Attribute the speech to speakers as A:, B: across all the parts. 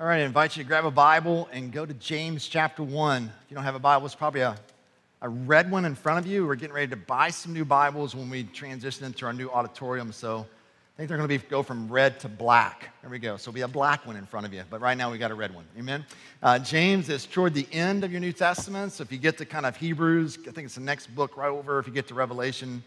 A: All right, I invite you to grab a Bible and go to James chapter 1. If you don't have a Bible, it's probably a, a red one in front of you. We're getting ready to buy some new Bibles when we transition into our new auditorium. So I think they're going to be go from red to black. There we go. So have a black one in front of you, but right now we got a red one. Amen. Uh, James is toward the end of your New Testament. So if you get to kind of Hebrews, I think it's the next book right over. If you get to Revelation,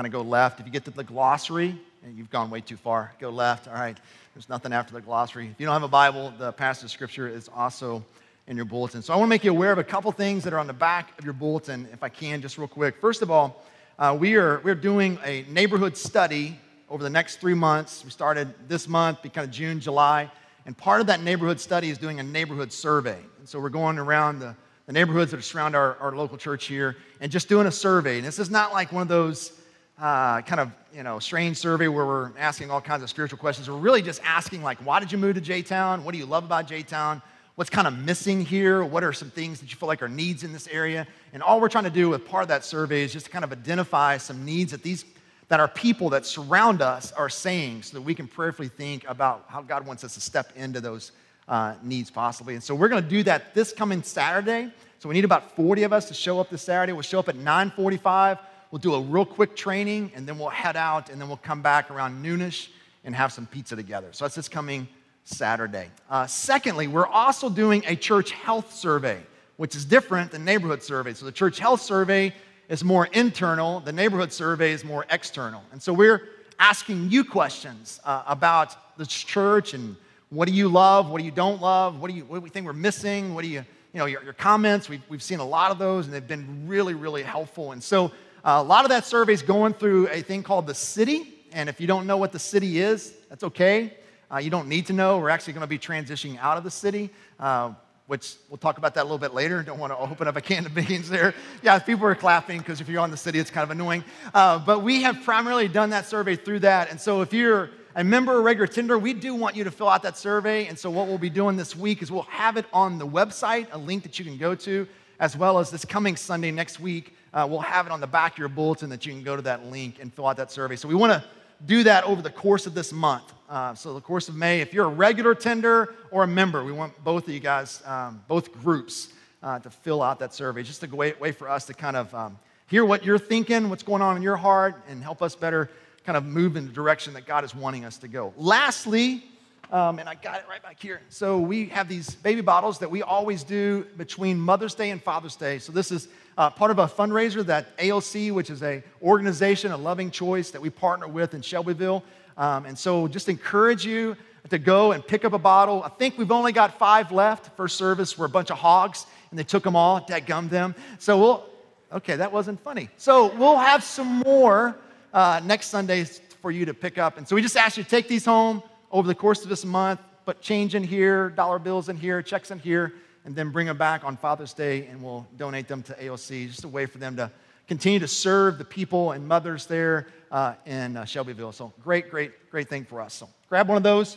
A: kind of go left. If you get to the glossary, and you've gone way too far, go left. All right. There's nothing after the glossary. If you don't have a Bible, the passage of scripture is also in your bulletin. So I want to make you aware of a couple things that are on the back of your bulletin, if I can, just real quick. First of all, uh, we are we're doing a neighborhood study over the next three months. We started this month, kind of June, July, and part of that neighborhood study is doing a neighborhood survey. And so we're going around the, the neighborhoods that surround our, our local church here and just doing a survey. And this is not like one of those uh, kind of you know strange survey where we're asking all kinds of spiritual questions. We're really just asking like, why did you move to J Town? What do you love about J Town? What's kind of missing here? What are some things that you feel like are needs in this area? And all we're trying to do with part of that survey is just to kind of identify some needs that these that our people that surround us are saying, so that we can prayerfully think about how God wants us to step into those uh, needs possibly. And so we're going to do that this coming Saturday. So we need about 40 of us to show up this Saturday. We'll show up at 9:45. We'll do a real quick training, and then we'll head out, and then we'll come back around noonish and have some pizza together. So that's this coming Saturday. Uh, secondly, we're also doing a church health survey, which is different than neighborhood survey. So the church health survey is more internal, the neighborhood survey is more external. And so we're asking you questions uh, about the church and what do you love, what do you don't love, what do you what do we think we're missing, what do you, you know, your, your comments. We've, we've seen a lot of those and they've been really, really helpful. And so a lot of that survey is going through a thing called the city. And if you don't know what the city is, that's okay. Uh, you don't need to know. We're actually going to be transitioning out of the city, uh, which we'll talk about that a little bit later. Don't want to open up a can of beans there. Yeah, people are clapping because if you're on the city, it's kind of annoying. Uh, but we have primarily done that survey through that. And so if you're a member or regular tender, we do want you to fill out that survey. And so what we'll be doing this week is we'll have it on the website, a link that you can go to, as well as this coming Sunday next week uh, we'll have it on the back of your bulletin that you can go to that link and fill out that survey. So we want to do that over the course of this month. Uh, so the course of May, if you're a regular tender or a member, we want both of you guys, um, both groups, uh, to fill out that survey. Just a way, way for us to kind of um, hear what you're thinking, what's going on in your heart, and help us better kind of move in the direction that God is wanting us to go. Lastly, um, and I got it right back here. So we have these baby bottles that we always do between Mother's Day and Father's Day. So this is uh, part of a fundraiser that ALC, which is a organization, a loving choice that we partner with in Shelbyville. Um, and so just encourage you to go and pick up a bottle. I think we've only got five left. First service were a bunch of hogs, and they took them all, gummed them. So we'll, okay, that wasn't funny. So we'll have some more uh, next Sunday for you to pick up. And so we just ask you to take these home over the course of this month, put change in here, dollar bills in here, checks in here, and then bring them back on Father's Day and we'll donate them to ALC. Just a way for them to continue to serve the people and mothers there uh, in uh, Shelbyville. So great, great, great thing for us. So grab one of those.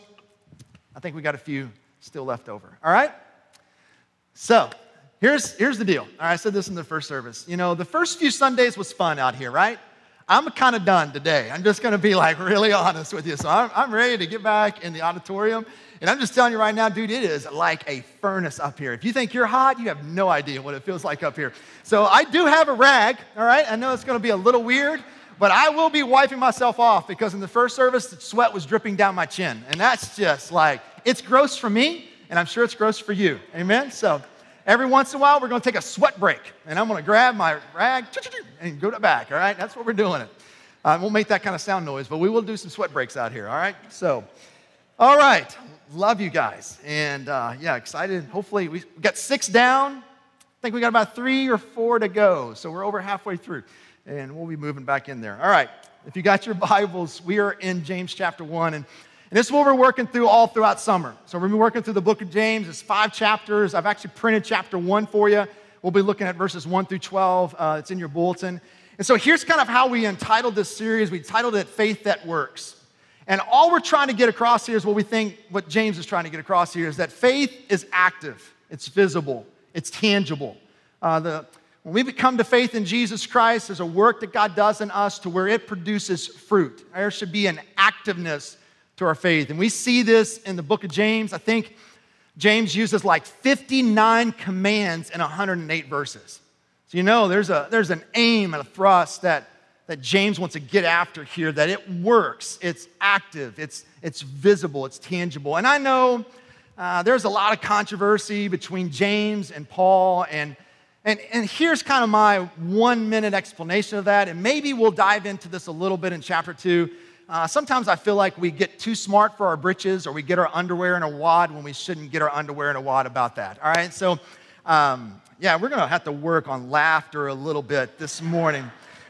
A: I think we got a few still left over. All right? So here's, here's the deal. I said this in the first service. You know, the first few Sundays was fun out here, right? I'm kind of done today. I'm just going to be like really honest with you. So I'm, I'm ready to get back in the auditorium. And I'm just telling you right now, dude, it is like a furnace up here. If you think you're hot, you have no idea what it feels like up here. So I do have a rag, all right? I know it's going to be a little weird, but I will be wiping myself off because in the first service, the sweat was dripping down my chin. And that's just like, it's gross for me, and I'm sure it's gross for you. Amen? So every once in a while, we're going to take a sweat break, and I'm going to grab my rag and go to the back, all right? That's what we're doing it. I won't make that kind of sound noise, but we will do some sweat breaks out here, all right? So, all right. Love you guys. And uh, yeah, excited. Hopefully, we got six down. I think we got about three or four to go. So we're over halfway through, and we'll be moving back in there. All right. If you got your Bibles, we are in James chapter 1. And and this is what we're working through all throughout summer. So we're working through the book of James. It's five chapters. I've actually printed chapter one for you. We'll be looking at verses one through 12. Uh, it's in your bulletin. And so here's kind of how we entitled this series. We titled it Faith That Works. And all we're trying to get across here is what we think, what James is trying to get across here is that faith is active, it's visible, it's tangible. Uh, the, when we come to faith in Jesus Christ, there's a work that God does in us to where it produces fruit. There should be an activeness to our faith. And we see this in the book of James. I think James uses like 59 commands in 108 verses. So you know there's, a, there's an aim and a thrust that, that James wants to get after here, that it works, it's active, it's, it's visible, it's tangible. And I know uh, there's a lot of controversy between James and Paul, and, and, and here's kind of my one minute explanation of that. And maybe we'll dive into this a little bit in chapter two. Uh, sometimes I feel like we get too smart for our britches or we get our underwear in a wad when we shouldn't get our underwear in a wad about that. All right, so um, yeah, we're gonna have to work on laughter a little bit this morning.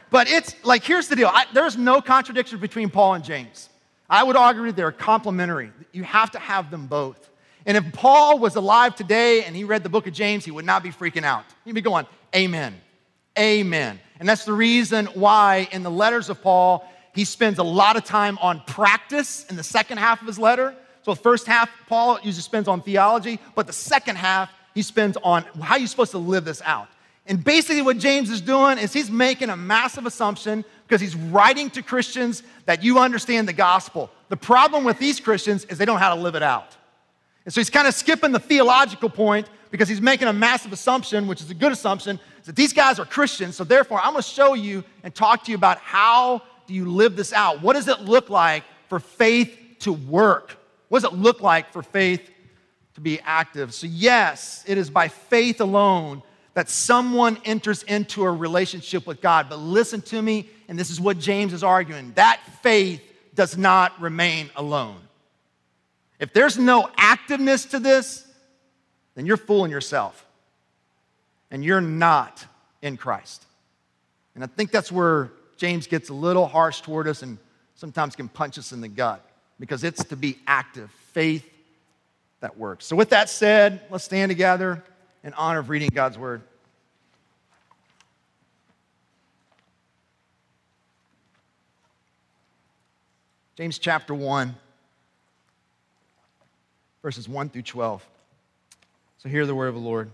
A: But it's like, here's the deal I, there's no contradiction between Paul and James. I would argue they're complementary. You have to have them both. And if Paul was alive today and he read the book of James, he would not be freaking out. He'd be going, Amen. Amen. And that's the reason why in the letters of Paul, he spends a lot of time on practice in the second half of his letter. So the first half, Paul usually spends on theology, but the second half, he spends on how you're supposed to live this out. And basically, what James is doing is he's making a massive assumption because he's writing to Christians that you understand the gospel. The problem with these Christians is they don't know how to live it out. And so he's kind of skipping the theological point because he's making a massive assumption, which is a good assumption, that these guys are Christians. So therefore, I'm going to show you and talk to you about how do you live this out? What does it look like for faith to work? What does it look like for faith to be active? So, yes, it is by faith alone that someone enters into a relationship with God. But listen to me, and this is what James is arguing that faith does not remain alone. If there's no activeness to this, then you're fooling yourself. And you're not in Christ. And I think that's where James gets a little harsh toward us and sometimes can punch us in the gut because it's to be active, faith that works. So, with that said, let's stand together in honor of reading God's word. James chapter 1, verses 1 through 12. So, hear the word of the Lord.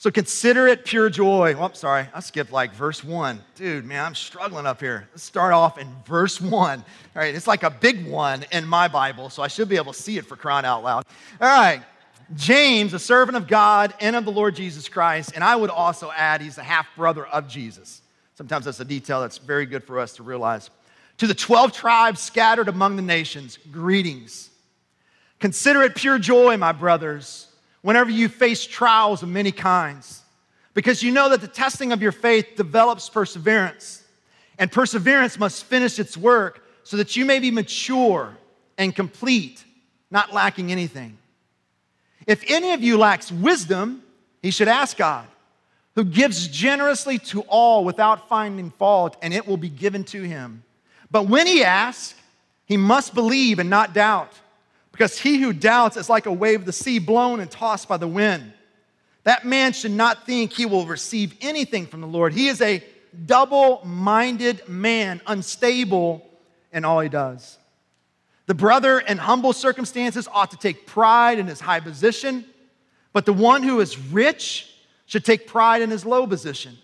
A: So consider it pure joy. Oh, I'm sorry, I skipped like verse one. Dude, man, I'm struggling up here. Let's start off in verse one. All right, it's like a big one in my Bible, so I should be able to see it for crying out loud. All right, James, a servant of God and of the Lord Jesus Christ, and I would also add he's a half brother of Jesus. Sometimes that's a detail that's very good for us to realize. To the 12 tribes scattered among the nations, greetings. Consider it pure joy, my brothers whenever you face trials of many kinds, because you know that the testing of your faith develops perseverance, and perseverance must finish its work so that you may be mature and complete, not lacking anything. If any of you lacks wisdom, he should ask God, who gives generously to all without finding fault, and it will be given to him. But when he asks, he must believe and not doubt because he who doubts is like a wave of the sea blown and tossed by the wind. That man should not think he will receive anything from the Lord. He is a double minded man, unstable in all he does. The brother in humble circumstances ought to take pride in his high position, but the one who is rich should take pride in his low position,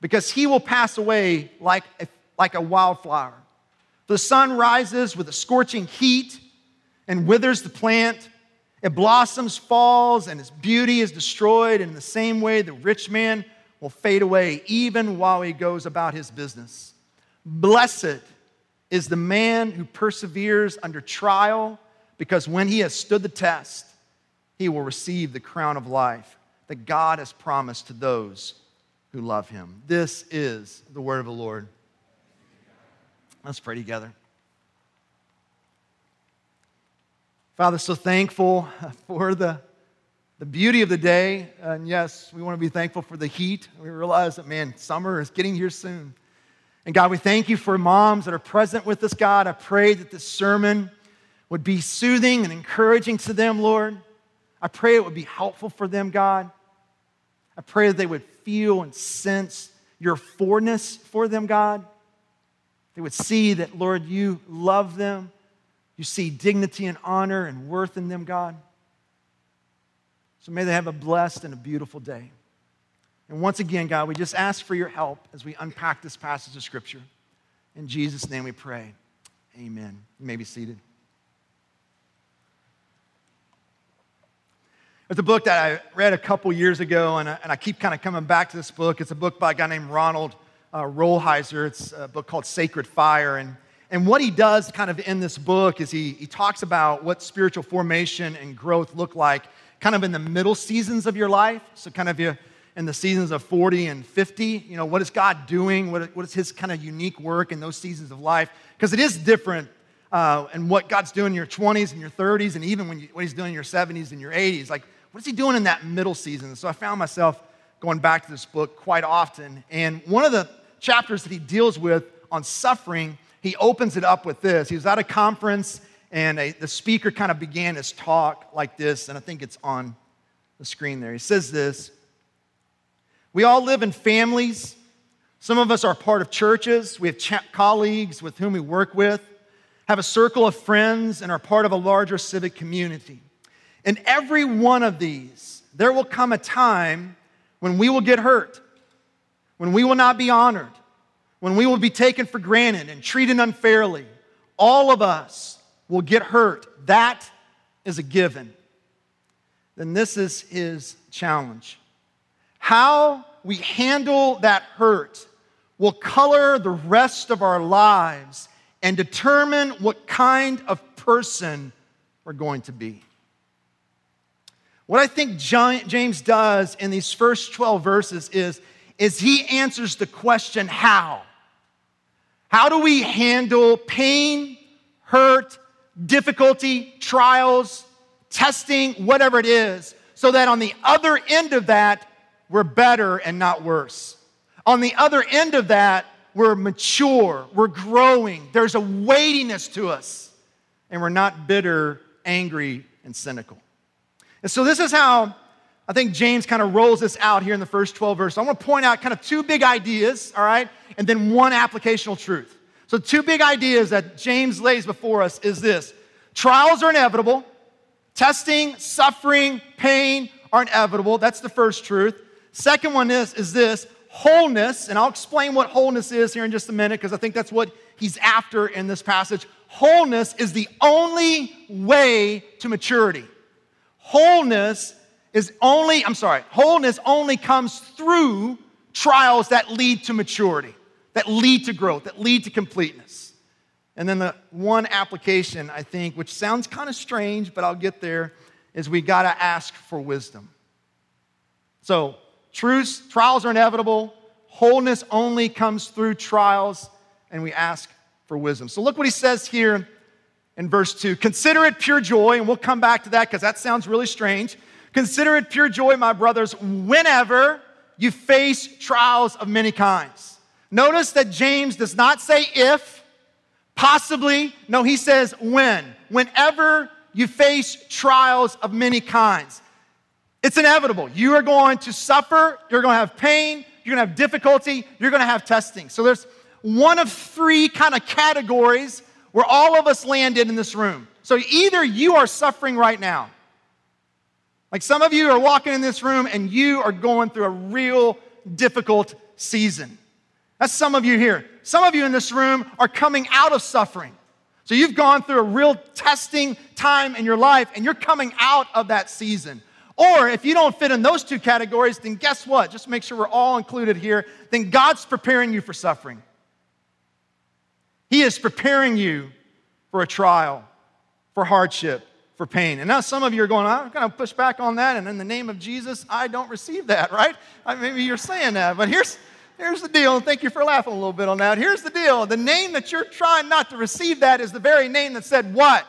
A: because he will pass away like a, like a wildflower. The sun rises with a scorching heat and withers the plant. It blossoms, falls, and its beauty is destroyed. In the same way, the rich man will fade away even while he goes about his business. Blessed is the man who perseveres under trial, because when he has stood the test, he will receive the crown of life that God has promised to those who love him. This is the word of the Lord. Let's pray together. Father, so thankful for the, the beauty of the day. And yes, we want to be thankful for the heat. We realize that, man, summer is getting here soon. And God, we thank you for moms that are present with us, God. I pray that this sermon would be soothing and encouraging to them, Lord. I pray it would be helpful for them, God. I pray that they would feel and sense your forness for them, God. They would see that, Lord, you love them you see dignity and honor and worth in them, God. So may they have a blessed and a beautiful day. And once again, God, we just ask for your help as we unpack this passage of Scripture. In Jesus' name we pray. Amen. You may be seated. It's a book that I read a couple years ago, and I, and I keep kind of coming back to this book. It's a book by a guy named Ronald uh, Rolheiser. It's a book called Sacred Fire. And, and what he does kind of in this book is he, he talks about what spiritual formation and growth look like kind of in the middle seasons of your life. So, kind of you in the seasons of 40 and 50. You know, what is God doing? What, what is his kind of unique work in those seasons of life? Because it is different uh, and what God's doing in your 20s and your 30s, and even when you, what He's doing in your 70s and your 80s. Like, what is He doing in that middle season? So I found myself going back to this book quite often. And one of the chapters that he deals with on suffering, he opens it up with this. He was at a conference, and a, the speaker kind of began his talk like this, and I think it's on the screen there. He says this We all live in families. Some of us are part of churches. We have ch- colleagues with whom we work with have a circle of friends, and are part of a larger civic community. In every one of these, there will come a time when we will get hurt, when we will not be honored, when we will be taken for granted and treated unfairly. All of us will get hurt. That is a given. Then this is his challenge. How we handle that hurt will color the rest of our lives and determine what kind of person we're going to be. What I think James does in these first 12 verses is, is he answers the question how? How do we handle pain, hurt, difficulty, trials, testing, whatever it is, so that on the other end of that, we're better and not worse? On the other end of that, we're mature, we're growing, there's a weightiness to us, and we're not bitter, angry, and cynical. And so, this is how I think James kind of rolls this out here in the first 12 verses. I want to point out kind of two big ideas, all right, and then one applicational truth. So, two big ideas that James lays before us is this trials are inevitable, testing, suffering, pain are inevitable. That's the first truth. Second one is, is this wholeness, and I'll explain what wholeness is here in just a minute because I think that's what he's after in this passage. Wholeness is the only way to maturity. Wholeness is only, I'm sorry, wholeness only comes through trials that lead to maturity, that lead to growth, that lead to completeness. And then the one application, I think, which sounds kind of strange, but I'll get there, is we got to ask for wisdom. So, Truths, trials are inevitable. Wholeness only comes through trials, and we ask for wisdom. So look what he says here in verse 2. Consider it pure joy, and we'll come back to that because that sounds really strange. Consider it pure joy, my brothers, whenever you face trials of many kinds. Notice that James does not say if, possibly. No, he says when. Whenever you face trials of many kinds. It's inevitable. You are going to suffer, you're going to have pain, you're going to have difficulty, you're going to have testing. So there's one of three kind of categories where all of us landed in this room. So either you are suffering right now, like some of you are walking in this room and you are going through a real difficult season. That's some of you here. Some of you in this room are coming out of suffering. So you've gone through a real testing time in your life and you're coming out of that season. Or if you don't fit in those two categories, then guess what? Just make sure we're all included here. Then God's preparing you for suffering. He is preparing you for a trial, for hardship, for pain. And now some of you are going, I'm going to push back on that, and in the name of Jesus, I don't receive that, right? I, maybe you're saying that, but here's, here's the deal. Thank you for laughing a little bit on that. Here's the deal the name that you're trying not to receive that is the very name that said, What?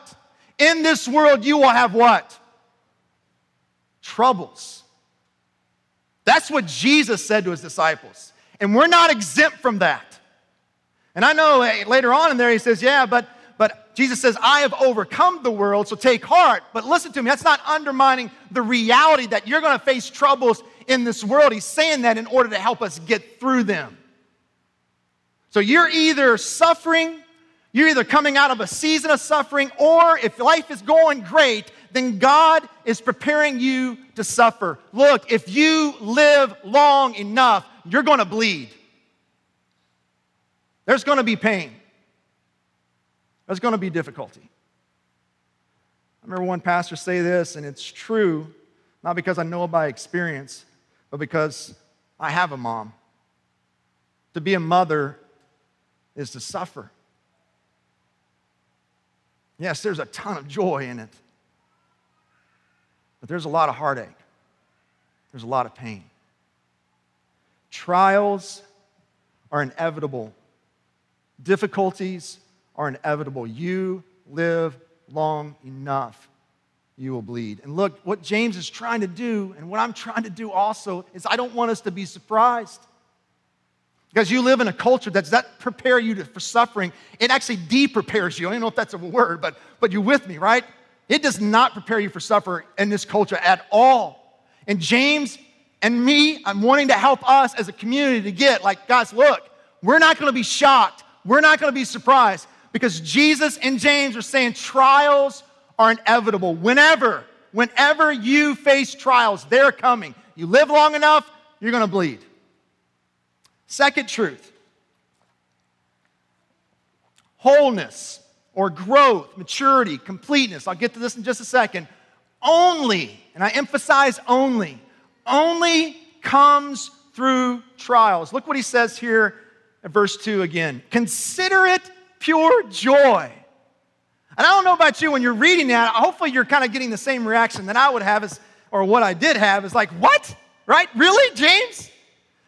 A: In this world, you will have what? troubles. That's what Jesus said to his disciples. And we're not exempt from that. And I know eh, later on in there he says, Yeah, but but Jesus says, I have overcome the world, so take heart. But listen to me, that's not undermining the reality that you're going to face troubles in this world. He's saying that in order to help us get through them. So you're either suffering, you're either coming out of a season of suffering, or if life is going great, then God is preparing you to suffer. Look, if you live long enough, you're going to bleed. There's going to be pain. There's going to be difficulty. I remember one pastor say this, and it's true not because I know it by experience, but because I have a mom. To be a mother is to suffer. Yes, there's a ton of joy in it, but there's a lot of heartache, there's a lot of pain. Trials are inevitable, difficulties are inevitable. You live long enough, you will bleed. And look, what James is trying to do, and what I'm trying to do also, is I don't want us to be surprised. Because you live in a culture that does that prepare you to, for suffering. It actually de-prepares you. I don't know if that's a word, but, but you're with me, right? It does not prepare you for suffering in this culture at all. And James and me, I'm wanting to help us as a community to get like, guys, look, we're not going to be shocked. We're not going to be surprised because Jesus and James are saying trials are inevitable. Whenever, whenever you face trials, they're coming. You live long enough, you're going to bleed. Second truth wholeness or growth, maturity, completeness. I'll get to this in just a second. Only, and I emphasize only, only comes through trials. Look what he says here at verse 2 again. Consider it pure joy. And I don't know about you, when you're reading that, hopefully you're kind of getting the same reaction that I would have, or what I did have, is like, what? Right? Really, James?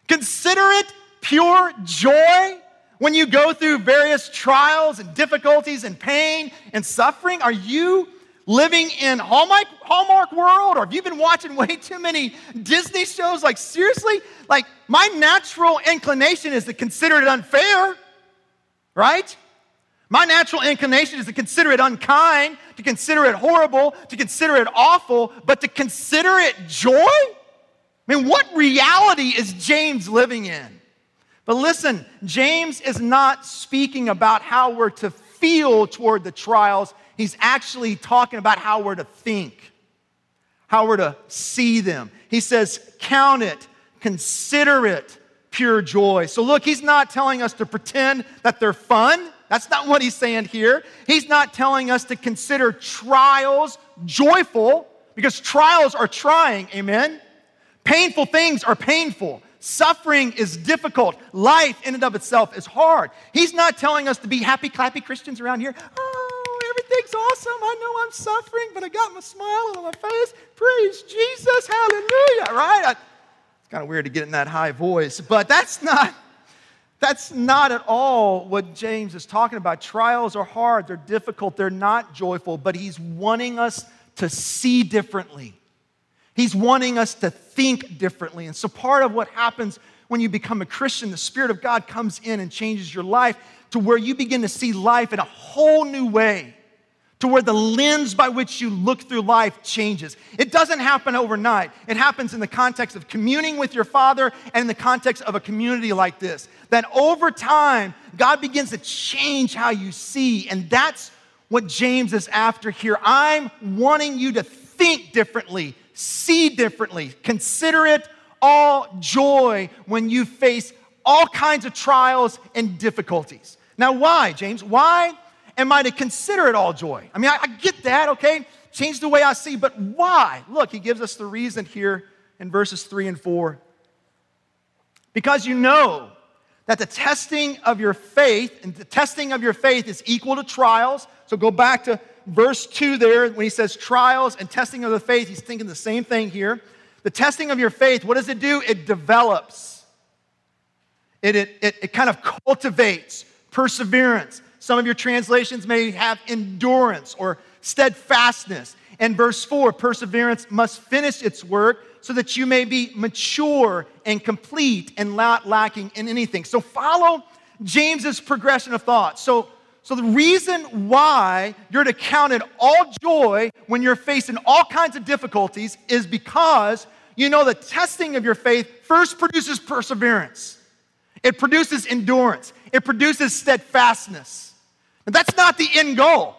A: Consider it pure joy when you go through various trials and difficulties and pain and suffering? Are you living in Hallmark, Hallmark world or have you been watching way too many Disney shows? Like, seriously? Like, my natural inclination is to consider it unfair, right? My natural inclination is to consider it unkind, to consider it horrible, to consider it awful, but to consider it joy? I mean, what reality is James living in? But listen, James is not speaking about how we're to feel toward the trials. He's actually talking about how we're to think, how we're to see them. He says, Count it, consider it pure joy. So, look, he's not telling us to pretend that they're fun. That's not what he's saying here. He's not telling us to consider trials joyful because trials are trying, amen? Painful things are painful. Suffering is difficult. Life, in and of itself, is hard. He's not telling us to be happy, clappy Christians around here. Oh, everything's awesome. I know I'm suffering, but I got my smile on my face. Praise Jesus. Hallelujah. Right? I, it's kind of weird to get in that high voice, but that's not. That's not at all what James is talking about. Trials are hard, they're difficult, they're not joyful, but he's wanting us to see differently. He's wanting us to think differently. And so, part of what happens when you become a Christian, the Spirit of God comes in and changes your life to where you begin to see life in a whole new way, to where the lens by which you look through life changes. It doesn't happen overnight, it happens in the context of communing with your Father and in the context of a community like this. That over time, God begins to change how you see, and that's what James is after here. I'm wanting you to think differently see differently. Consider it all joy when you face all kinds of trials and difficulties. Now, why, James? Why am I to consider it all joy? I mean, I, I, get that, okay? Change the way I see, but why? Look, he gives us the reason here in verses three and four. Because you know that the testing of your faith, and the testing of your faith is equal to trials. So go back to verse 2 there, when he says trials and testing of the faith, he's thinking the same thing here. The testing of your faith, what does it do? It develops, it, it, it, it kind of cultivates perseverance. Some of your translations may have endurance or steadfastness. And verse 4 perseverance must finish its work so that you may be mature and complete and not lacking in anything. So follow James's progression of thought. So so, the reason why you're to count it all joy when you're facing all kinds of difficulties is because you know the testing of your faith first produces perseverance, it produces endurance, it produces steadfastness. And that's not the end goal,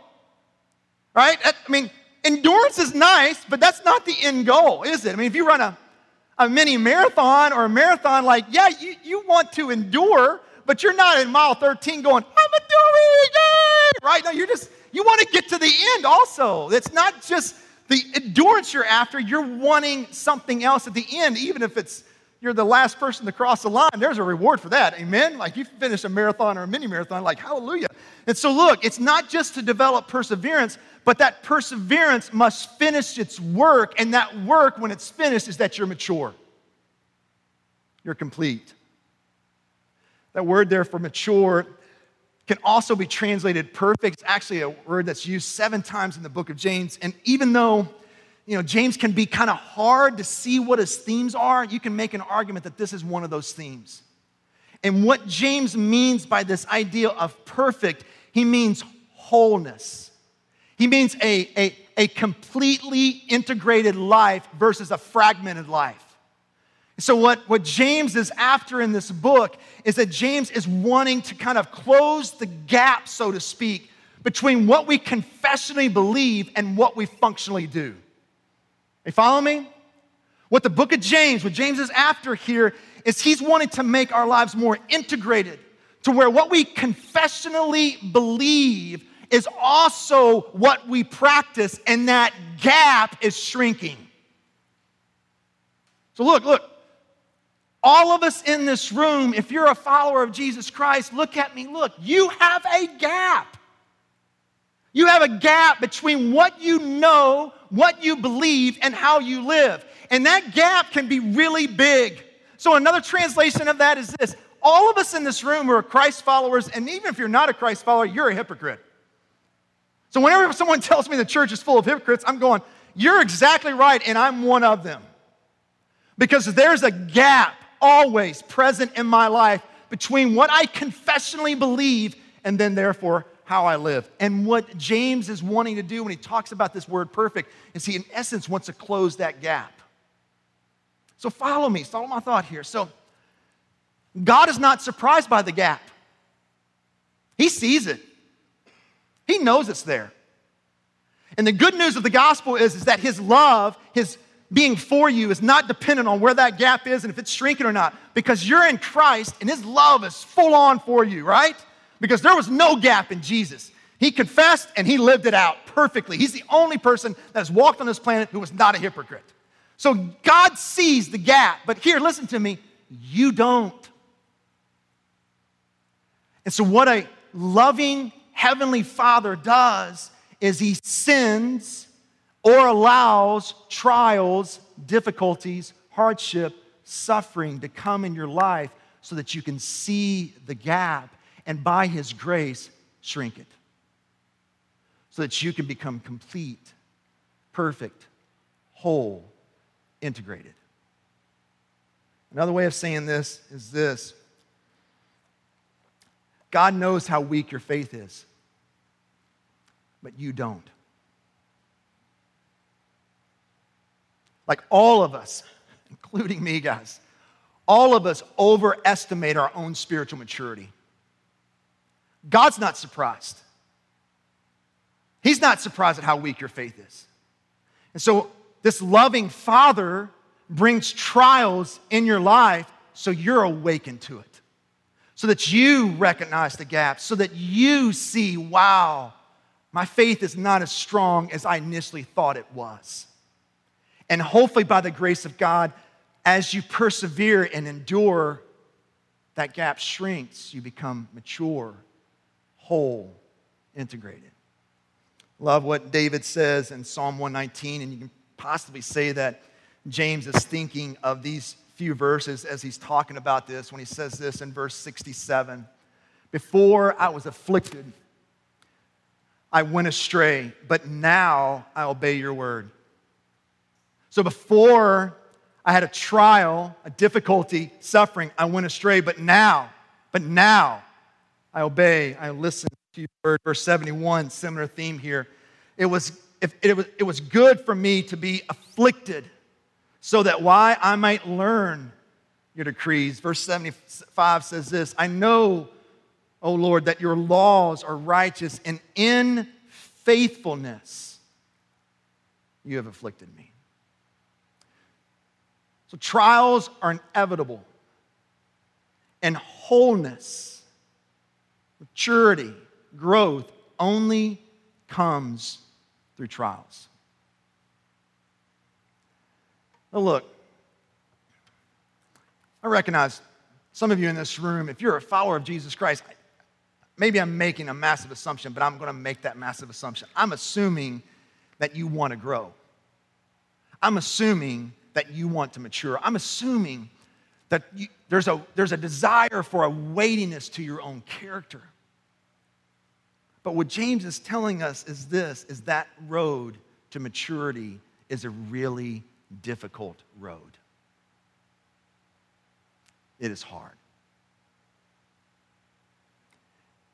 A: right? I mean, endurance is nice, but that's not the end goal, is it? I mean, if you run a, a mini marathon or a marathon, like, yeah, you, you want to endure, but you're not in mile 13 going, I'm enduring, yay! Right? No, you're just, you want to get to the end also. It's not just the endurance you're after, you're wanting something else at the end, even if it's you're the last person to cross the line, there's a reward for that. Amen? Like you finish a marathon or a mini marathon, like hallelujah. And so, look, it's not just to develop perseverance, but that perseverance must finish its work. And that work, when it's finished, is that you're mature, you're complete. That word there for mature can also be translated perfect. It's actually a word that's used seven times in the book of James. And even though you know, James can be kind of hard to see what his themes are. You can make an argument that this is one of those themes. And what James means by this idea of perfect, he means wholeness. He means a, a, a completely integrated life versus a fragmented life. So, what, what James is after in this book is that James is wanting to kind of close the gap, so to speak, between what we confessionally believe and what we functionally do. You follow me? What the book of James, what James is after here, is he's wanting to make our lives more integrated to where what we confessionally believe is also what we practice, and that gap is shrinking. So, look, look. All of us in this room, if you're a follower of Jesus Christ, look at me. Look, you have a gap. You have a gap between what you know, what you believe, and how you live. And that gap can be really big. So, another translation of that is this all of us in this room who are Christ followers, and even if you're not a Christ follower, you're a hypocrite. So, whenever someone tells me the church is full of hypocrites, I'm going, You're exactly right, and I'm one of them. Because there's a gap always present in my life between what I confessionally believe and then, therefore, how I live. And what James is wanting to do when he talks about this word perfect is he, in essence, wants to close that gap. So follow me, follow my thought here. So, God is not surprised by the gap, He sees it, He knows it's there. And the good news of the gospel is, is that His love, His being for you, is not dependent on where that gap is and if it's shrinking or not, because you're in Christ and His love is full on for you, right? Because there was no gap in Jesus. He confessed and he lived it out perfectly. He's the only person that has walked on this planet who was not a hypocrite. So God sees the gap, but here, listen to me, you don't. And so, what a loving Heavenly Father does is He sends or allows trials, difficulties, hardship, suffering to come in your life so that you can see the gap and by His grace, shrink it so that you can become complete, perfect, whole, integrated. Another way of saying this is this God knows how weak your faith is, but you don't. Like all of us, including me, guys, all of us overestimate our own spiritual maturity. God's not surprised. He's not surprised at how weak your faith is. And so, this loving Father brings trials in your life so you're awakened to it, so that you recognize the gaps, so that you see, wow, my faith is not as strong as I initially thought it was. And hopefully, by the grace of God, as you persevere and endure, that gap shrinks, you become mature whole, integrated. Love what David says in Psalm 119, and you can possibly say that James is thinking of these few verses as he's talking about this when he says this in verse 67 Before I was afflicted, I went astray, but now I obey your word. So before I had a trial, a difficulty, suffering, I went astray, but now, but now I obey, I listen to your word. Verse 71, similar theme here. It was, if, it, was, it was good for me to be afflicted so that why I might learn your decrees. Verse 75 says this I know, O Lord, that your laws are righteous, and in faithfulness you have afflicted me. So trials are inevitable, and wholeness Maturity, growth only comes through trials. Now, look, I recognize some of you in this room, if you're a follower of Jesus Christ, maybe I'm making a massive assumption, but I'm going to make that massive assumption. I'm assuming that you want to grow. I'm assuming that you want to mature. I'm assuming that you, there's, a, there's a desire for a weightiness to your own character. But what James is telling us is this is that road to maturity is a really difficult road. It is hard.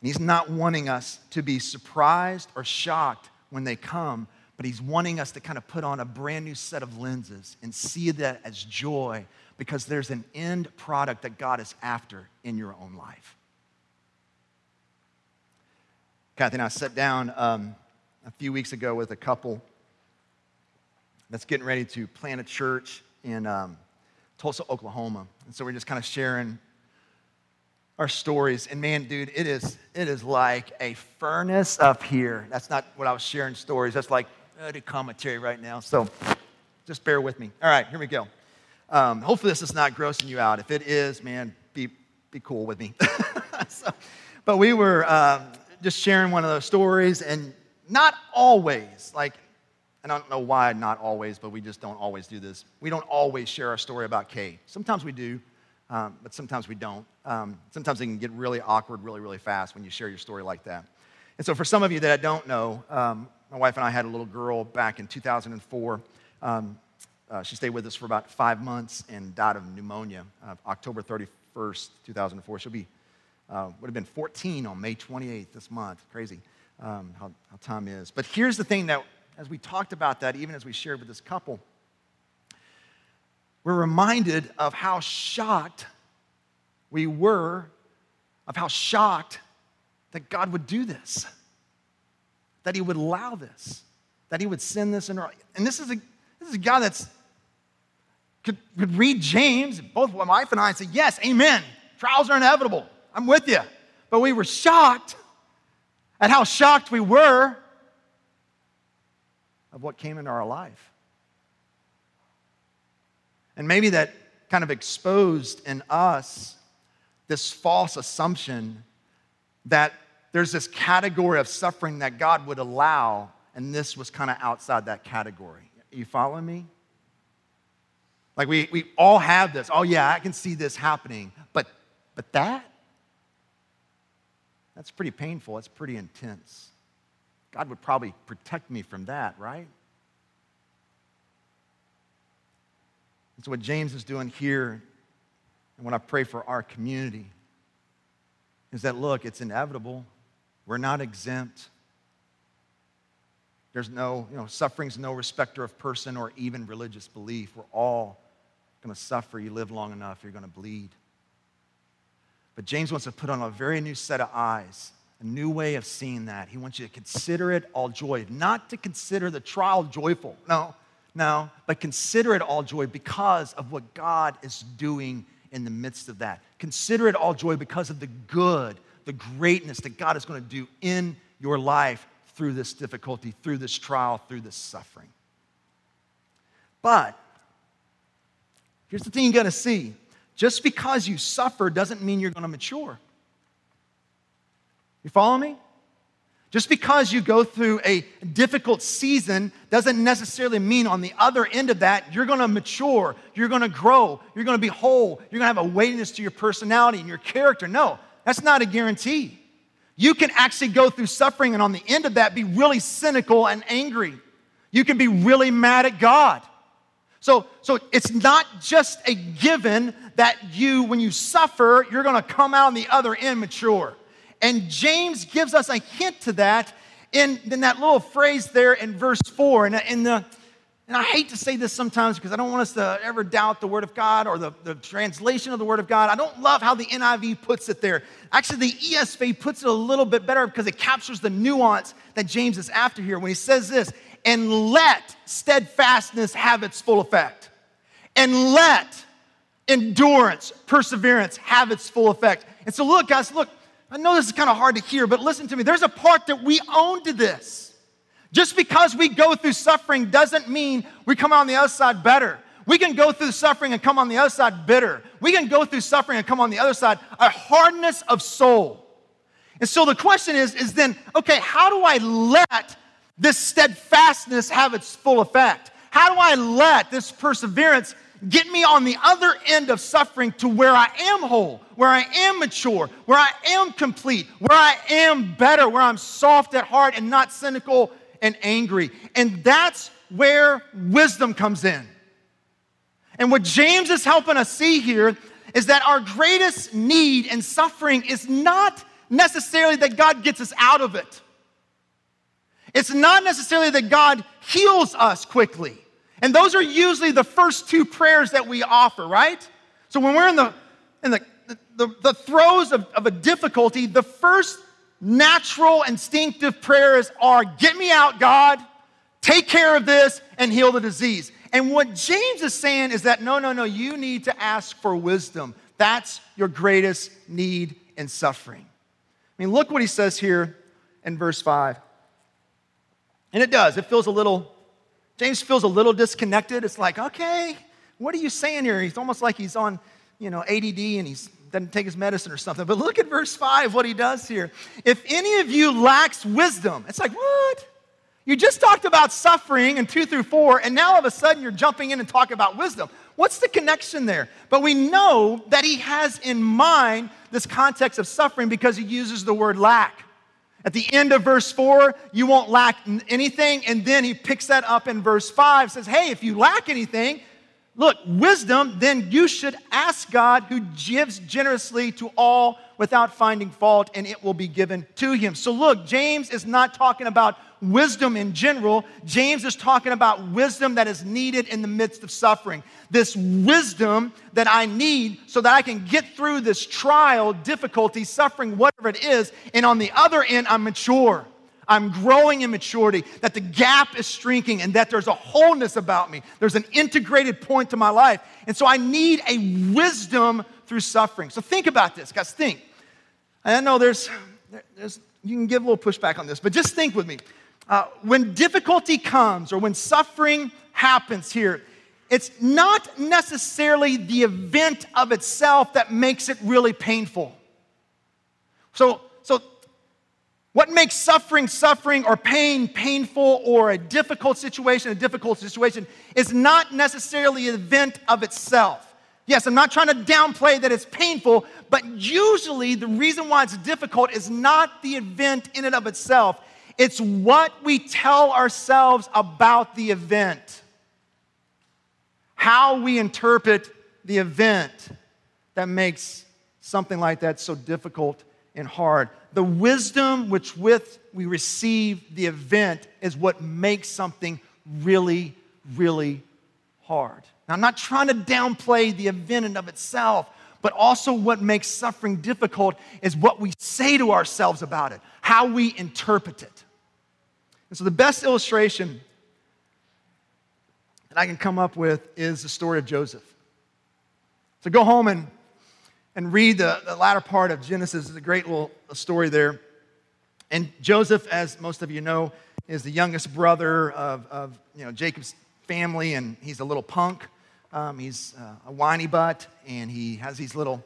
A: He's not wanting us to be surprised or shocked when they come, but he's wanting us to kind of put on a brand new set of lenses and see that as joy because there's an end product that God is after in your own life. Kathy and I sat down um, a few weeks ago with a couple that's getting ready to plant a church in um, Tulsa, Oklahoma. And so we're just kind of sharing our stories. And man, dude, it is, it is like a furnace up here. That's not what I was sharing stories. That's like uh, the commentary right now. So just bear with me. All right, here we go. Um, hopefully, this is not grossing you out. If it is, man, be, be cool with me. so, but we were um, just sharing one of those stories, and not always, like, I don't know why not always, but we just don't always do this. We don't always share our story about Kay. Sometimes we do, um, but sometimes we don't. Um, sometimes it can get really awkward really, really fast when you share your story like that. And so, for some of you that I don't know, um, my wife and I had a little girl back in 2004. Um, uh, she stayed with us for about five months and died of pneumonia uh, October 31st, 2004. She'll be, uh, would have been 14 on May 28th this month. Crazy um, how, how time is. But here's the thing that, as we talked about that, even as we shared with this couple, we're reminded of how shocked we were, of how shocked that God would do this, that He would allow this, that He would send this in our. And this is a this is a God that's could, could read James, both my wife and I, and say, Yes, amen. Trials are inevitable. I'm with you. But we were shocked at how shocked we were of what came into our life. And maybe that kind of exposed in us this false assumption that there's this category of suffering that God would allow, and this was kind of outside that category. You following me? Like we, we all have this. Oh, yeah, I can see this happening. But, but that? That's pretty painful. That's pretty intense. God would probably protect me from that, right? That's what James is doing here. And when I pray for our community, is that look, it's inevitable. We're not exempt. There's no, you know, suffering's no respecter of person or even religious belief. We're all going to suffer. You live long enough, you're going to bleed. But James wants to put on a very new set of eyes, a new way of seeing that. He wants you to consider it all joy, not to consider the trial joyful. No, no, but consider it all joy because of what God is doing in the midst of that. Consider it all joy because of the good, the greatness that God is going to do in your life through this difficulty, through this trial, through this suffering. But here's the thing you got to see just because you suffer doesn't mean you're to mature. You follow me? Just because you go through a difficult season doesn't necessarily mean on the other end of that you're to mature, you're to grow, you're to be whole, you're to have a weightiness to your personality and your character. No, that's not a guarantee. You can actually go through suffering and on the end of that be really cynical and angry. You can be really mad at God. So, so it's not just a given that you, when you suffer, you're gonna come out on the other end mature. And James gives us a hint to that in, in that little phrase there in verse 4. And, in the, and I hate to say this sometimes because I don't want us to ever doubt the Word of God or the, the translation of the Word of God. I don't love how the NIV puts it there. Actually, the ESV puts it a little bit better because it captures the nuance that James is after here when he says this and let steadfastness have its full effect. And let endurance, perseverance have its full effect. And so, look, guys, look, I know this is kind of hard to hear, but listen to me. There's a part that we own to this. Just because we go through suffering doesn't mean we come on the other side better. We can go through suffering and come on the other side bitter. We can go through suffering and come on the other side a hardness of soul. And so the question is, is then, okay, how do I let this steadfastness have its full effect? How do I let this perseverance get me on the other end of suffering to where I am whole, where I am mature, where I am complete, where I am better, where I'm soft at heart and not cynical and angry? And that's where wisdom comes in. And what James is helping us see here is that our greatest need and suffering is not necessarily that God gets us out of it. It's not necessarily that God heals us quickly. And those are usually the first two prayers that we offer, right? So when we're in the, in the, the, the throes of, of a difficulty, the first natural instinctive prayers are get me out, God, take care of this, and heal the disease. And what James is saying is that no, no, no, you need to ask for wisdom. That's your greatest need in suffering. I mean, look what he says here in verse 5. And it does, it feels a little, James feels a little disconnected. It's like, okay, what are you saying here? He's almost like he's on, you know, ADD and he doesn't take his medicine or something. But look at verse 5, what he does here. If any of you lacks wisdom, it's like, what? You just talked about suffering in two through four, and now all of a sudden you're jumping in and talking about wisdom. What's the connection there? But we know that he has in mind this context of suffering because he uses the word lack. At the end of verse 4, you won't lack anything. And then he picks that up in verse 5, says, Hey, if you lack anything, look, wisdom, then you should ask God who gives generously to all without finding fault, and it will be given to him. So look, James is not talking about wisdom in general. James is talking about wisdom that is needed in the midst of suffering. This wisdom that I need so that I can get through this trial, difficulty, suffering, whatever it is. And on the other end, I'm mature. I'm growing in maturity, that the gap is shrinking, and that there's a wholeness about me. There's an integrated point to my life. And so I need a wisdom through suffering. So think about this, guys. Think. I know there's, there's you can give a little pushback on this, but just think with me. Uh, when difficulty comes or when suffering happens here, it's not necessarily the event of itself that makes it really painful. So, so what makes suffering suffering or pain painful or a difficult situation a difficult situation is not necessarily the event of itself. Yes, I'm not trying to downplay that it's painful, but usually the reason why it's difficult is not the event in and of itself. It's what we tell ourselves about the event, how we interpret the event that makes something like that so difficult and hard. The wisdom which with we receive the event is what makes something really, really hard. Now, I'm not trying to downplay the event in of itself, but also what makes suffering difficult is what we say to ourselves about it, how we interpret it. And so the best illustration that I can come up with is the story of Joseph. So go home and, and read the, the latter part of Genesis. It's a great little story there. And Joseph, as most of you know, is the youngest brother of, of you know, Jacob's family, and he's a little punk. Um, he's uh, a whiny butt, and he has these little,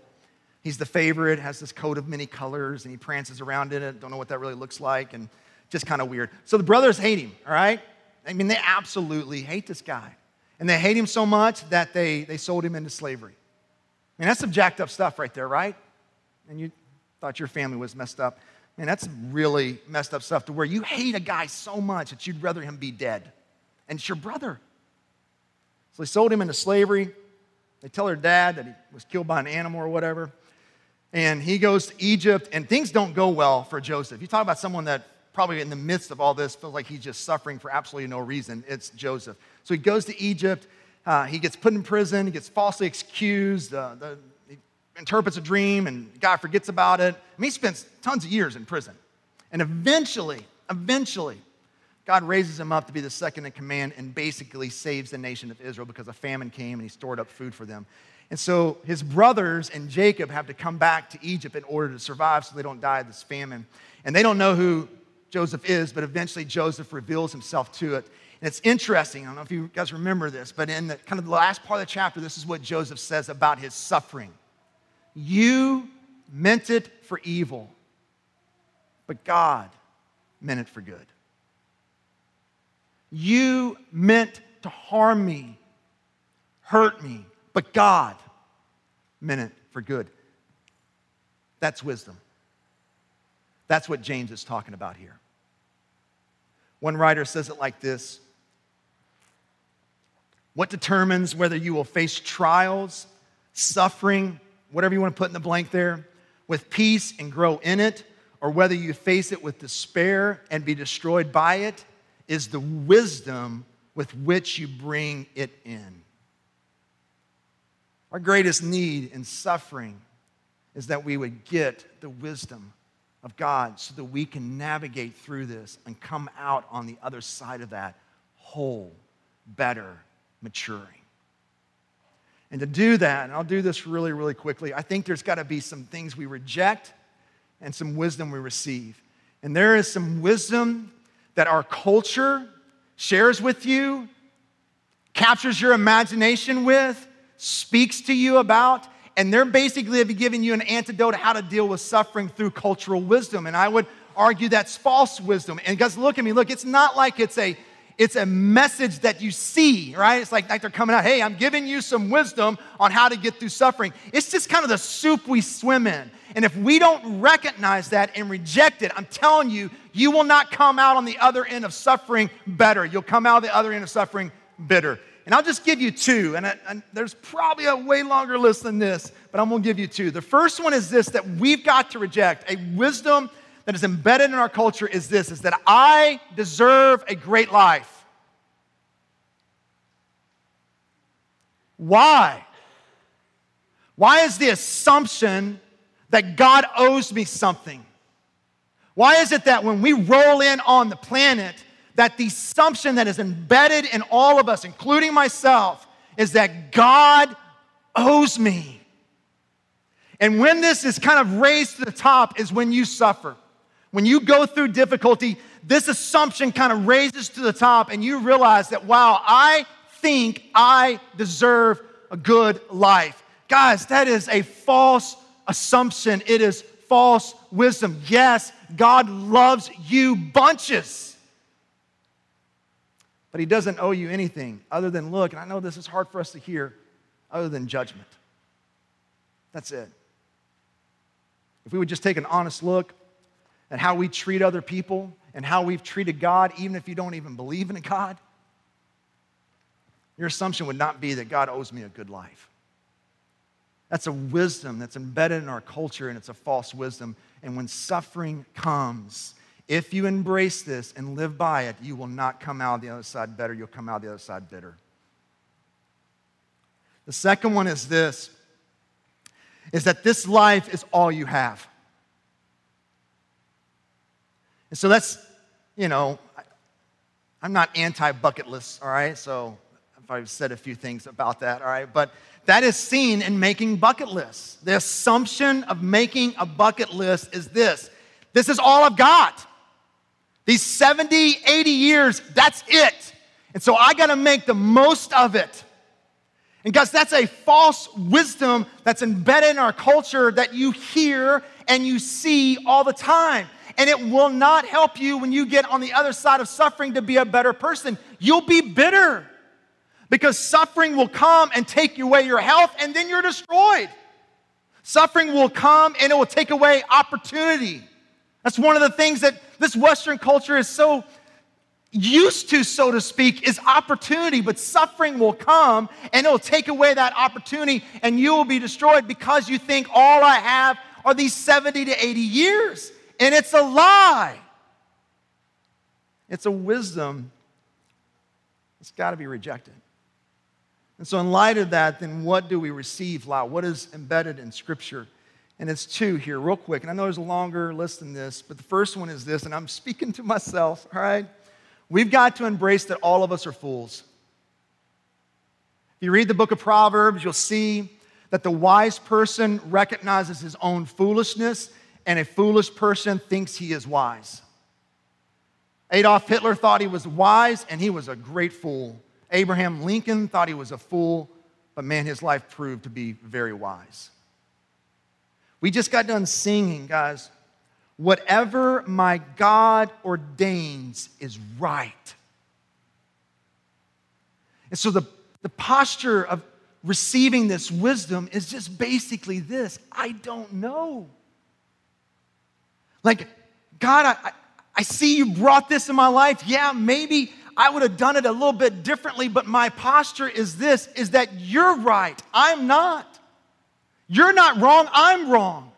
A: he's the favorite, has this coat of many colors, and he prances around in it. Don't know what that really looks like. And just kind of weird. So the brothers hate him, all right? I mean, they absolutely hate this guy. And they hate him so much that they, they sold him into slavery. I mean, that's some jacked up stuff right there, right? And you thought your family was messed up. I mean, that's really messed up stuff to where you hate a guy so much that you'd rather him be dead. And it's your brother. So they sold him into slavery. They tell her dad that he was killed by an animal or whatever. And he goes to Egypt, and things don't go well for Joseph. You talk about someone that probably in the midst of all this, feels like he's just suffering for absolutely no reason. It's Joseph. So he goes to Egypt. Uh, he gets put in prison. He gets falsely accused. Uh, the, he interprets a dream, and guy forgets about it. I mean, he spends tons of years in prison. And eventually, eventually, God raises him up to be the second in command and basically saves the nation of Israel because a famine came and he stored up food for them. And so his brothers and Jacob have to come back to Egypt in order to survive so they don't die of this famine. And they don't know who Joseph is, but eventually Joseph reveals himself to it. And it's interesting. I don't know if you guys remember this, but in the kind of the last part of the chapter, this is what Joseph says about his suffering. You meant it for evil, but God meant it for good. You meant to harm me, hurt me, but God meant it for good. That's wisdom. That's what James is talking about here. One writer says it like this What determines whether you will face trials, suffering, whatever you want to put in the blank there, with peace and grow in it, or whether you face it with despair and be destroyed by it, is the wisdom with which you bring it in. Our greatest need in suffering is that we would get the wisdom of God so that we can navigate through this and come out on the other side of that whole, better, maturing. And to do that, and I'll do this really, really quickly, I think there's got to be some things we reject and some wisdom we receive. And there is some wisdom that our culture shares with you, captures your imagination with, speaks to you about, and they're basically giving you an antidote how to deal with suffering through cultural wisdom. And I would argue that's false wisdom. And guys, look at me. Look, it's not like it's a it's a message that you see, right? It's like, like they're coming out, hey, I'm giving you some wisdom on how to get through suffering. It's just kind of the soup we swim in. And if we don't recognize that and reject it, I'm telling you, you will not come out on the other end of suffering better. You'll come out the other end of suffering bitter. And I'll just give you two, and, I, and, there's probably a way longer list than this, but I'm gonna give you two. The first one is this that we've got to reject a wisdom that is embedded in our culture is this is that I deserve a great life. Why? Why is the assumption that God owes me something? Why is it that when we roll in on the planet, that the assumption that is embedded in all of us, including myself, is that God owes me. And when this is kind of raised to the top, is when you suffer. When you go through difficulty, this assumption kind of raises to the top, and you realize that, wow, I think I deserve a good life. Guys, that is a false assumption. It is false wisdom. Yes, God loves you bunches but he doesn't owe you anything other than look, and I know this is hard for us to hear, other than judgment. That's it. If we would just take an honest look at how we treat other people and how we've treated God, even if you don't even believe in a God, your assumption would not be that God owes me a good life. That's a wisdom that's embedded in our culture, and it's a false wisdom. And when suffering comes, if you embrace this and live by it, you will not come out the other side better. You'll come out the other side bitter. The second one is this is that this life is all you have. And so that's, you know, I'm not anti bucket list, all right? So I've said a few things about that, all right? But that is seen in making bucket lists. The assumption of making a bucket list is this this is all I've got. These 70, 80 years, that's it. And so I got to make the most of it. And guys, that's a false wisdom that's embedded in our culture that you hear and you see all the time. And it will not help you when you get on the other side of suffering to be a better person. You'll be bitter because suffering will come and take away your health and then you're destroyed. Suffering will come and it will take away opportunity. That's one of the things that this Western culture is so used to, so to speak, is opportunity, but suffering will come and it'll take away that opportunity and you will be destroyed because you think all I have are these 70 to 80 years. And it's a lie. It's a wisdom that's got to be rejected. And so, in light of that, then what do we receive, Lau? What is embedded in Scripture? And it's two here, real quick. And I know there's a longer list than this, but the first one is this, and I'm speaking to myself, all right? We've got to embrace that all of us are fools. If you read the book of Proverbs, you'll see that the wise person recognizes his own foolishness, and a foolish person thinks he is wise. Adolf Hitler thought he was wise, and he was a great fool. Abraham Lincoln thought he was a fool, but man, his life proved to be very wise. We just got done singing, guys. Whatever my God ordains is right. And so the, the posture of receiving this wisdom is just basically this I don't know. Like, God, I, I see you brought this in my life. Yeah, maybe I would have done it a little bit differently, but my posture is this is that you're right, I'm not. You're not wrong, I'm wrong.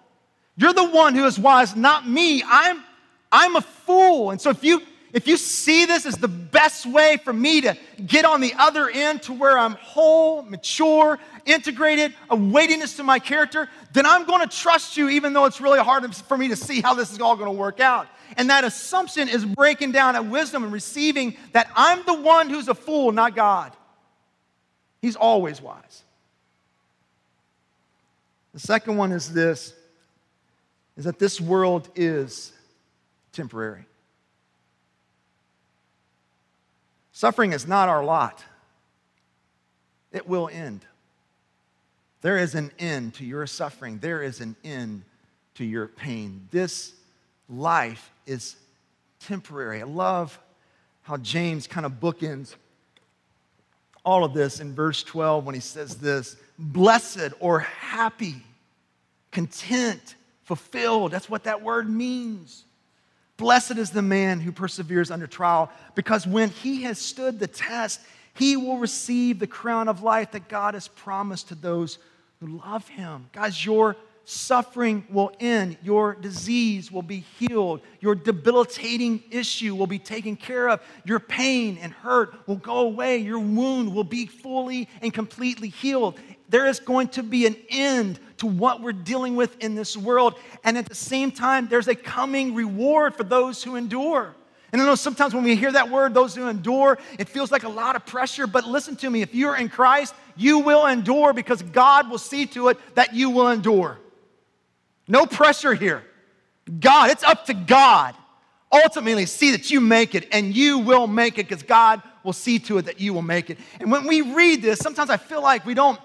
A: You're the one who is wise, not me. I'm I'm a fool. And so if you if you see this as the best way for me to get on the other end to where I'm whole, mature, integrated, a weightiness to my character, then I'm going to trust you even though it's really hard for me to see how this is all going to work out. And that assumption is breaking down at wisdom and receiving that I'm the one who's a fool, not God. He's always wise. The second one is this is that this world is temporary. Suffering is not our lot. It will end. There is an end to your suffering. There is an end to your pain. This life is temporary. I love how James kind of bookends all of this in verse 12 when he says this blessed or happy, content, fulfilled. That's what that word means. Blessed is the man who perseveres under trial, because when he has stood the test, he will receive the crown of life that God has promised to those who love him. Guys, your suffering will end, your disease will be healed, your debilitating issue will be taken care of, your pain and hurt will go away, your wound will be fully and completely healed. There is going to be an end to what we're dealing with in this world. And at the same time, there's a coming reward for those who endure. And I know sometimes when we hear that word, those who endure, it feels like a lot of pressure. But listen to me if you're in Christ, you will endure because God will see to it that you will endure. No pressure here. God, it's up to God. Ultimately, see that you make it, and you will make it because God will see to it that you will make it. And when we read this, sometimes I feel like we don't,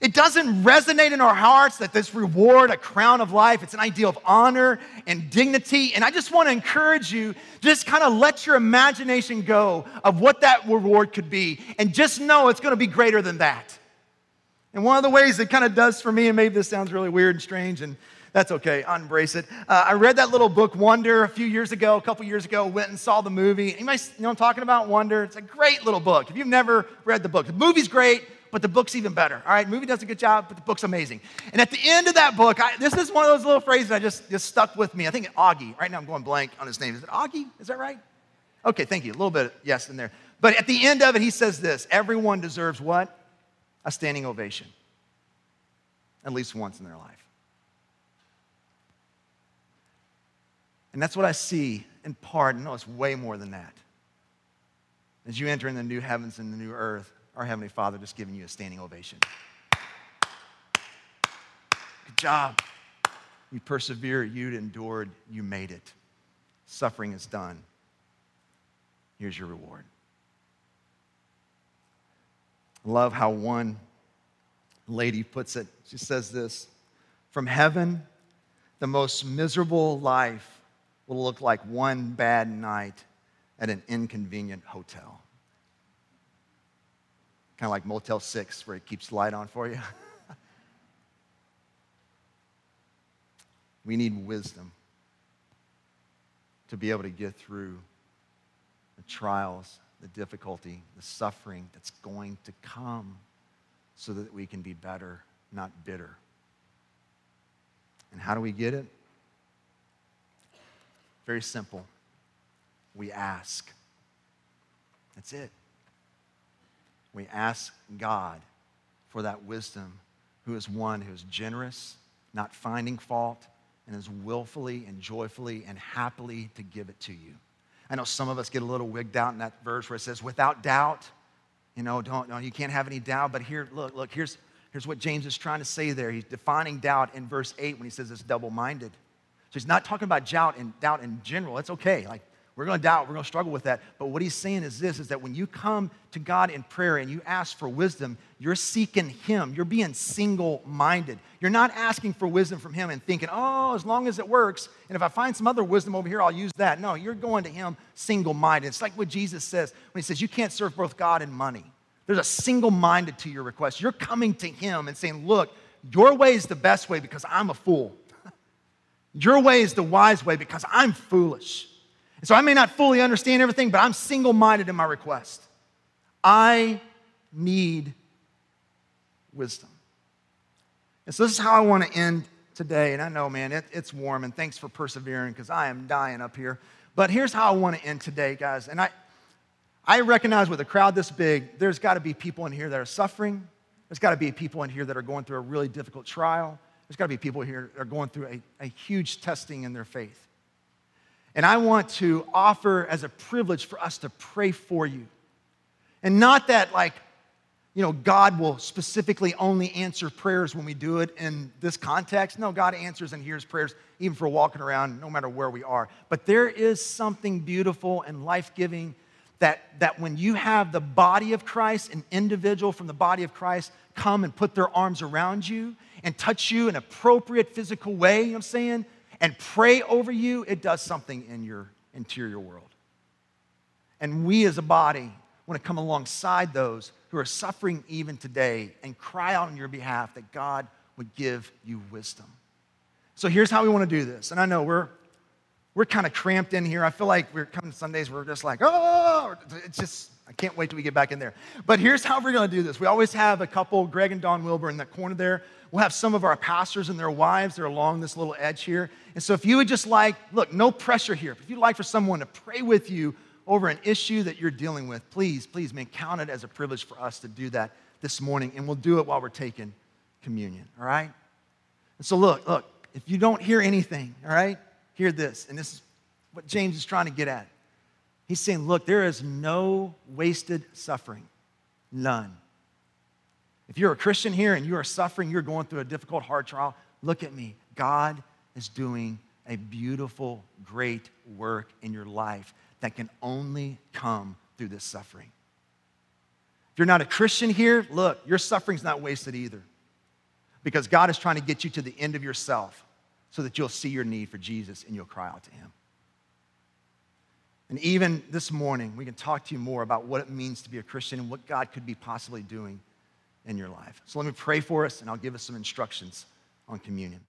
A: it doesn't resonate in our hearts that this reward, a crown of life, it's an ideal of honor and dignity. And I just want to encourage you, just kind of let your imagination go of what that reward could be, and just know it's going to be greater than that. And one of the ways it kind of does for me, and maybe this sounds really weird and strange, and that's okay. I embrace it. Uh, I read that little book, Wonder, a few years ago, a couple years ago, went and saw the movie. You know I'm talking about? Wonder. It's a great little book. If you've never read the book, the movie's great, but the book's even better. All right, movie does a good job, but the book's amazing. And at the end of that book, I, this is one of those little phrases that just, just stuck with me. I think Auggie, right now I'm going blank on his name. Is it Auggie? Is that right? Okay, thank you. A little bit yes in there. But at the end of it, he says this everyone deserves what? A standing ovation, at least once in their life. And that's what I see in part. No, it's way more than that. As you enter in the new heavens and the new earth, our Heavenly Father just giving you a standing ovation. Good job. You persevered, you endured, you made it. Suffering is done. Here's your reward. I love how one lady puts it. She says this From heaven, the most miserable life will look like one bad night at an inconvenient hotel. Kind of like Motel 6, where it keeps the light on for you. we need wisdom to be able to get through the trials, the difficulty, the suffering that's going to come so that we can be better, not bitter. And how do we get it? Very simple. We ask. That's it. We ask God for that wisdom, who is one who is generous, not finding fault, and is willfully and joyfully and happily to give it to you. I know some of us get a little wigged out in that verse where it says, without doubt, you know, don't, no, you can't have any doubt. But here, look, look, here's, here's what James is trying to say there. He's defining doubt in verse 8 when he says it's double minded. So he's not talking about doubt and doubt in general. It's okay. Like We're going to doubt, we're going to struggle with that. But what he's saying is this is that when you come to God in prayer and you ask for wisdom, you're seeking him. You're being single-minded. You're not asking for wisdom from him and thinking, "Oh, as long as it works, and if I find some other wisdom over here, I'll use that." No, you're going to him single-minded. It's like what Jesus says when he says you can't serve both God and money. There's a single-minded to your request. You're coming to him and saying, "Look, your way is the best way because I'm a fool. Your way is the wise way because I'm foolish." So I may not fully understand everything, but I'm single minded in my request. I need wisdom. And so this is how I want to end today. And I know, man, it, it's warm, and thanks for persevering because I am dying up here. But here's how I want to end today, guys. And I, I recognize with a crowd this big, there's got to be people in here that are suffering. There's got to be people in here that are going through a really difficult trial. There's got to be people here that are going through a, a huge testing in their faith. And I want to offer as a privilege for us to pray for you. And not that, like, you know, God will specifically only answer prayers when we do it in this context. No, God answers and hears prayers even for walking around, no matter where we are. But there is something beautiful and life giving that, that when you have the body of Christ, an individual from the body of Christ, come and put their arms around you and touch you in an appropriate physical way, you know what I'm saying? And pray over you, it does something in your interior world. And we as a body want to come alongside those who are suffering even today and cry out on your behalf that God would give you wisdom. So here's how we want to do this. And I know we're we're kind of cramped in here. I feel like we're coming Sundays, we're just like, oh, it's just, I can't wait till we get back in there. But here's how we're going to do this. We always have a couple, Greg and Don Wilbur, in that corner there. We'll have some of our pastors and their wives. They're along this little edge here. And so if you would just like, look, no pressure here. If you'd like for someone to pray with you over an issue that you're dealing with, please, please, man, count it as a privilege for us to do that this morning. And we'll do it while we're taking communion, all right? And so look, look, if you don't hear anything, all right, hear this. And this is what James is trying to get at. He's saying, look, there is no wasted suffering, none. If you're a Christian here and you are suffering, you're going through a difficult, hard trial, look at me. God is doing a beautiful, great work in your life that can only come through this suffering. If you're not a Christian here, look, your suffering's not wasted either. Because God is trying to get you to the end of yourself so that you'll see your need for Jesus and you'll cry out to Him. And even this morning, we can talk to you more about what it means to be a Christian and what God could be possibly doing in your life. So let me pray for us, and I'll give us some instructions on communion.